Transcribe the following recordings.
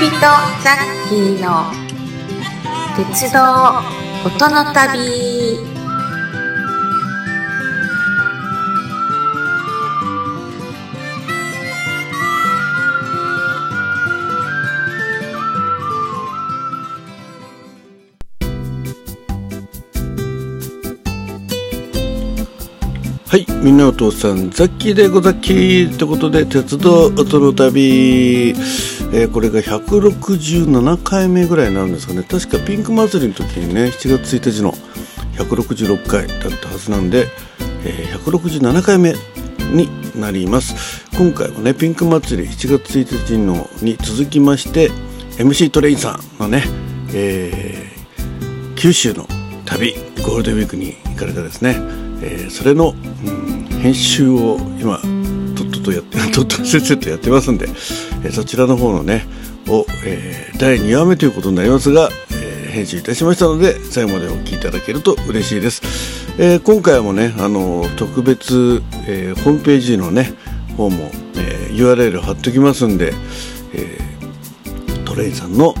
人ザッキーの鉄道音の旅。はい、みんなお父さん、ザッキーでござっきーってことで、鉄道音の旅、えーこれが167回目ぐらいになるんですかね。確かピンク祭りの時にね、7月1日の166回だったはずなんで、えー167回目になります。今回もね、ピンク祭り7月1日のに続きまして、MC トレインさんのね、えー九州の旅ゴールデンウィークに行かれたですね、えーそれの、うん編集を今とっとやって とっととせっせとやってますんで、えそちらの方のねを、えー第2話目ということになりますが、えー編集いたしましたので最後までお聞きいただけると嬉しいです、えー今回もねあの特別、えーホームページのね方も、えー URL 貼っときますんで、えートレインさんの、うん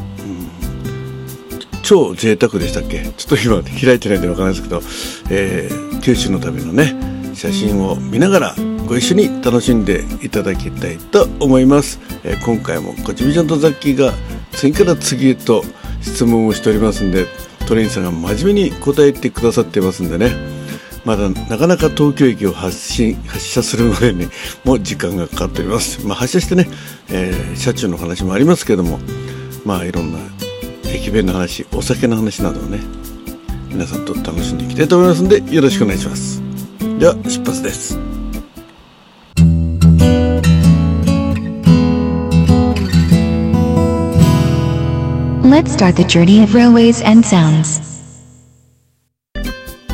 超贅沢でしたっけ？ちょっと今開いてないんでわからないですけど、えー九州の旅のね写真を見ながらご一緒に楽しんでいただきたいと思います、えー今回もこちびちゃんとザッキーが次から次へと質問をしておりますんでトレインさんが真面目に答えてくださってますんでね。まだなかなか東京駅を発信発車するまでにも時間がかかっております、まあ、発車してね、えー車中の話もありますけどもまあいろんな駅弁の話お酒の話などをね皆さんと楽しんでいきたいと思いますのでよろしくお願いします。では出発です。Let's start the journey of railways and sounds.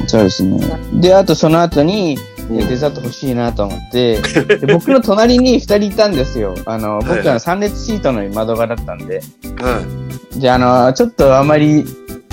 そうですね。で、あとその後に、うんデザート欲しいなと思って、で僕の隣に二人いたんですよ。あの、僕はいはは3列シートの窓側だったんで。はじゃあ、あの、ちょっとあまり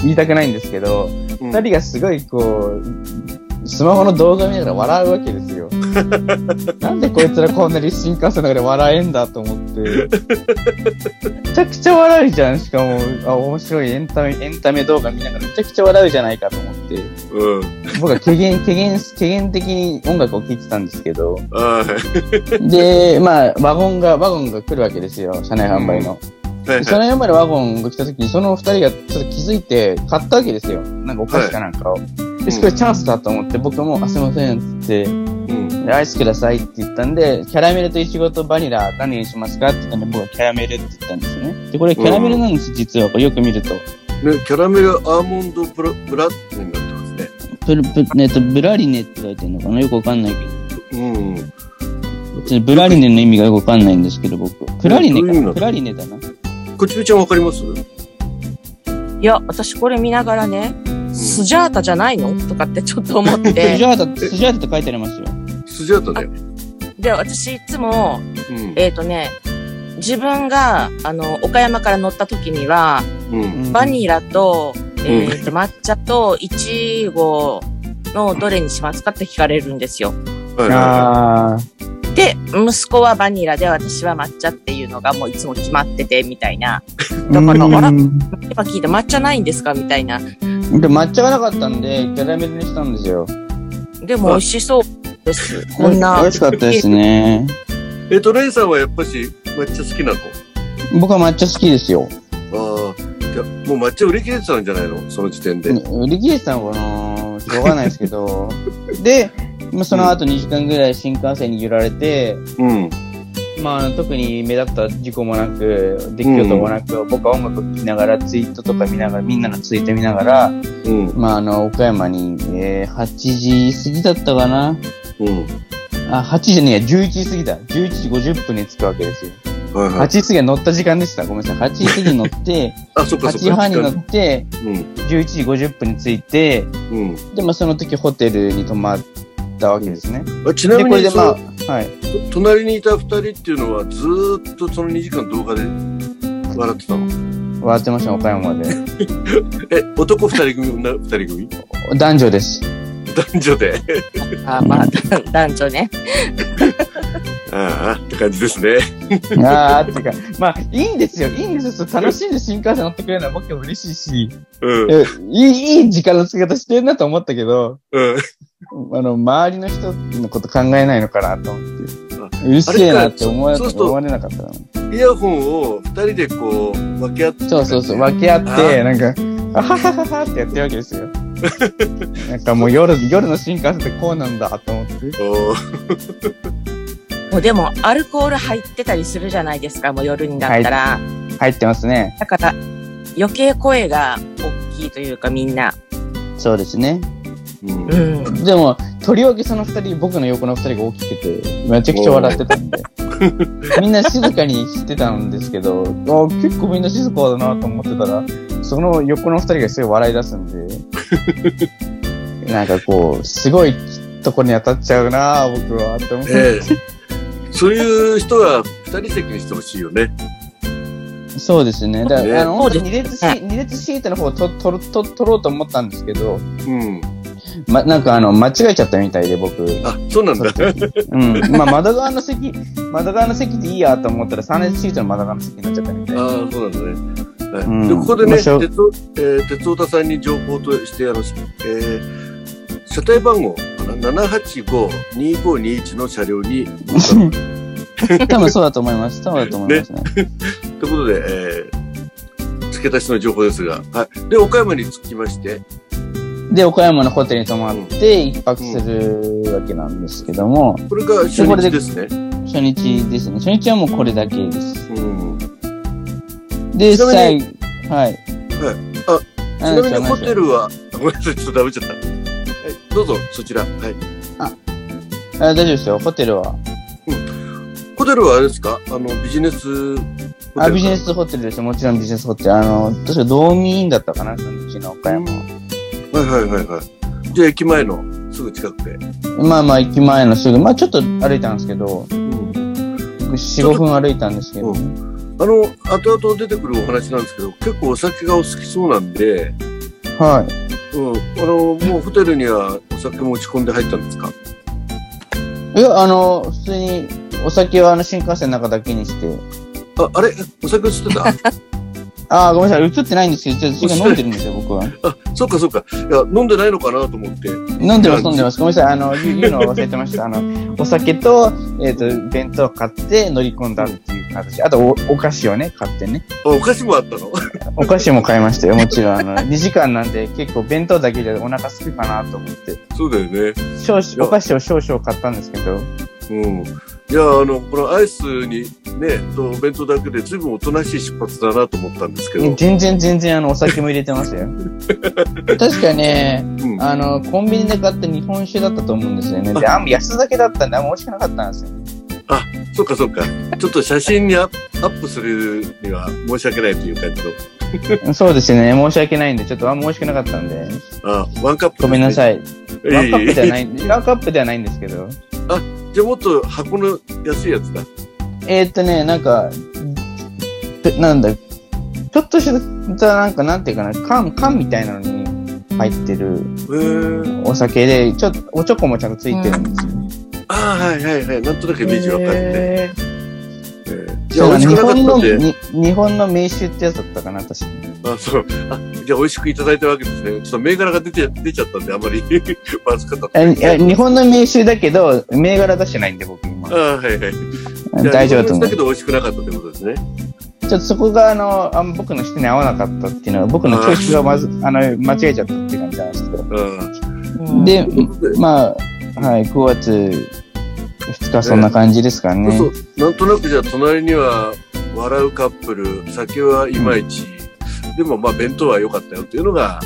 言いたくないんですけど、い、二人がすごいこう、スマホの動画見ながら笑うわけですよ。なんでこいつらこんなに新幹線の中で笑えんだと思って。めちゃくちゃ笑うじゃん。しかも、あ、面白いエンタメ、エンタメ動画見ながらめちゃくちゃ笑うじゃないかと思って。うん僕は軽減、軽減、軽減的に音楽を聴いてたんですけど、はいで、まあ、ワゴンが、ワゴンが来るわけですよ、車内販売の。はい車内販売のワゴンが来た時に、その二人がちょっと気づいて買ったわけですよ。なんかお菓子かなんかを。で、すごいチャンスだと思って、僕も、あ、すいません、つって、うんでアイスくださいって言ったんで、キャラメルとイチゴとバニラ何にしますかって言ったんで、僕はキャラメルって言ったんですね。で、これキャラメルなんです、実は。これよく見ると。ね、キャラメルアーモンドブラブラッドになってますねブル、ブ、えっと、ブラリネって書いてるのかな？よくわかんないけど。うんブラリネの意味がよくわかんないんですけど、僕。プラリネかなプラリネだな。こちびちゃんわかります？いや、私これ見ながらね、スジャータじゃないの？とかってちょっと思っスジて。ャータ、スジャータって書いてありますよ。スジャータだよ、で、私いつも、うんえっ、とね、自分が、あの、岡山から乗った時には、うんバニラと、えっ、と、抹茶と、いちごのどれにしますかって聞かれるんですよ。で、息子はバニラで、私は抹茶っていうのがもういつも決まってて、みたいな。ー。だからあら？うん今聞いて抹茶ないんですか？みたいな。で、抹茶がなかったんで、キャラメルにしたんですよ。でも美味しそうです。こんな。美味しかったですね。いえトレイさんはやっぱし抹茶好きなの？僕は抹茶好きですよ。ああじゃあもう抹茶売り切れてたんじゃないの？その時点で、売り切れてたのかな？しょうがないですけど。で、まあその後2時間ぐらい新幹線に揺られて、うんまあ、特に目立った事故もなく、出来事もなく、僕は音楽を聴きながら、ツイートとか見ながら、みんなのツイート見ながら、うんまあ、あの、岡山に、えー、8時過ぎだったかなうんあ、8時ねえや、11時過ぎだ。11時50分に着くわけですよ。8はいはい時過ぎは乗った時間でした。ごめんなさい。8時過ぎに乗って、8 あそっかそっか時半に乗って、うん11時50分に着いて、うんで、まあ、その時ホテルに泊まったわけですね。あちなで、みにそこれでまの、あ、はい。隣にいた二人っていうのはずーっとその2時間動画で笑ってたの？笑ってました、岡山で。え男二人組？女二人組？男女です。男女で？あまあ、男女ね。ああって感じですね ああ、っていうか、まあ、いいんですよ。いいんですよ。楽しんで新幹線乗ってくれるのは僕も嬉しいし、うん。えいい、いい時間の使い方してるなと思ったけど、うん。あの、周りの人のこと考えないのかなと思って。うるあせえなって思わ思われなかったな。イヤホンを二人でこう、分け合って。そうそうそう、分け合って、なんか、あははははってやってるわけですよ。なんかもう夜、夜の新幹線ってこうなんだと思って。もうでも、アルコール入ってたりするじゃないですか、もう夜になったら。入ってますね。だから、余計声が大きいというか、みんな。そうですね。うんうん。でも、とりわけその二人、僕の横の二人が大きくて、めちゃくちゃ笑ってたんで。みんな静かにしてたんですけど、あ結構みんな静かだなと思ってたら、その横の二人がすごい笑い出すんで、なんかこう、すごいとこに当たっちゃうな僕は、って思って。ええそういう人は二人席にしてほしいよね。そうですね。だから、ねあの、二列シ二列シートの方をととと取ろうと思ったんですけど、うん。ま、なんかあの、間違えちゃったみたいで、僕。あ、そうなんだ。うん。まあ、窓側の席、窓側の席でいいやと思ったら、3列シートの窓側の席になっちゃったみたい。ああ、そうなんだね。はいうんでここでね、鉄道、えー、鉄道田さんに情報として、あの、えー車体番号かな ?785-2521 の車両に。多分そうだと思います。そうだと思いますね。ということで、えー、付け足しの情報ですが、はい。で、岡山に着きまして、で、岡山のホテルに泊まって、一泊するわけなんですけども、これが初日ですね。初日ですね。初日はもうこれだけです。うん。で、最に後、はい。あ、ちななみにホテルは、あごめんなさい、ちょっとダメちゃった。はい、どうぞ、そちら。はい。あ大丈夫ですよ、ホテルは。ホテルはあれですか？あの、ビジネスあ、ビジネスホテルですよ。もちろんビジネスホテル。あの、確かドーミーインだったかな、そのうちの岡山は。はいはいはいはい。じゃあ駅前のすぐ近くで。まあまあ、駅前のすぐ、まあちょっと歩いたんですけど、うん。4、5分歩いたんですけど、うあの、後々出てくるお話なんですけど、結構お酒がお好きそうなんで、はい。うん。あの、もうホテルにはお酒持ち込んで入ったんですか？いや、あの、普通に、お酒はあの新幹線の中だけにして、あ、あれ？お酒映ってた？あーごめんなさい、映ってないんですけど、ちょっとそれ飲んでるんですよ、僕は。あ、そっかそっか。いや、飲んでないのかなと思って。飲んでます、飲んでます。ごめんなさい、あの、言うのを忘れてました。あの、お酒と、えっ、と、弁当買って乗り込んだっていう形。あとお、お菓子をね、買ってね。あ、お菓子もあったの？お菓子も買いましたよ、もちろん。あの、2時間なんで結構弁当だけでお腹すくかなと思って。そうだよね。少々、お菓子を少々買ったんですけど。うん。いや、あの、このアイスにね、とお弁当だけで随分おとなしい出発だなと思ったんですけど。全然全然あの、お酒も入れてますよ。確かね、うん。あの、コンビニで買った日本酒だったと思うんですよね。で、あんま安酒だったんで、あんま美味しくなかったんですよ。そっかそっか。ちょっと写真にアップするには申し訳ないという感じの。そうですね。申し訳ないんで、ちょっとあんま美味しくなかったんで。あ、ワンカップ、ごめんなさい。い。ワンカップではないい。ワンカップではないんですけど。じゃあもっと箱の安いやつだ。えー、っとね、なんか、でなんだ、ちょっとした、なんか、なんていうかな、缶、缶みたいなのに入ってる。お酒で、ちょっと、おちょこもちゃんとついてるんですよ。ああ、はいはいはい。なんとなくイメージわかるね。いや、美味しくなか日本の、ったんで。に日本の名酒ってやつだったかな、確かに。あ、そう。あ、じゃあ美味しくいただいたわけですね。ちょっと銘柄が出て、出ちゃったんで、あまり まずかったえいや日本の名酒だけど、銘柄出してないんで、僕今あ。あ、はいはい。大丈夫だと思うだけ。ど美味しくなかったということですね。ちょっとそこが、あの、あ僕の人に合わなかったっていうのは、僕のチョイスがまず、あの、間違えちゃったっていう感じなんですけど。うん。でまあ、はい、9月2日そんな感じですかね。そうなんとなくじゃあ隣には笑うカップル、酒はいまいち、でもまあ弁当は良かったよっていうのが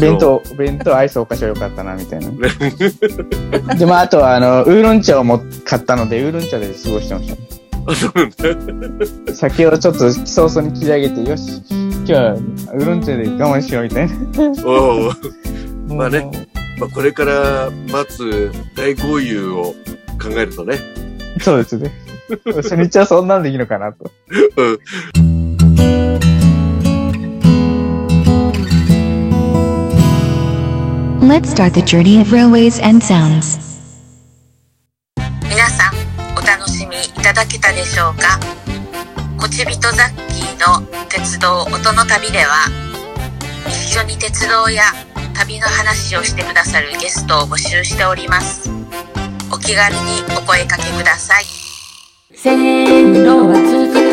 弁当、弁当、アイス、お菓子は良かったな、みたいな。で、まあ、あとは、あの、ウーロン茶をも買ったので、ウーロン茶で過ごしてましあ、そうなんだ。た。酒をちょっと早々に切り上げて、よし、今日はウーロン茶で我慢しよう、みたいな。おう まあねまあこれから待つ大豪遊を考えるとね。そうですね。初日はそんなんでいいのかなと。うん。Let's start the journey of railways and sounds. 皆さん、お楽しみいただけたでしょうか？こちびとザッキーの鉄道音の旅では、一緒に鉄道や旅の話をしてくださるゲストを募集しております。気軽にお声かけください。線路は続く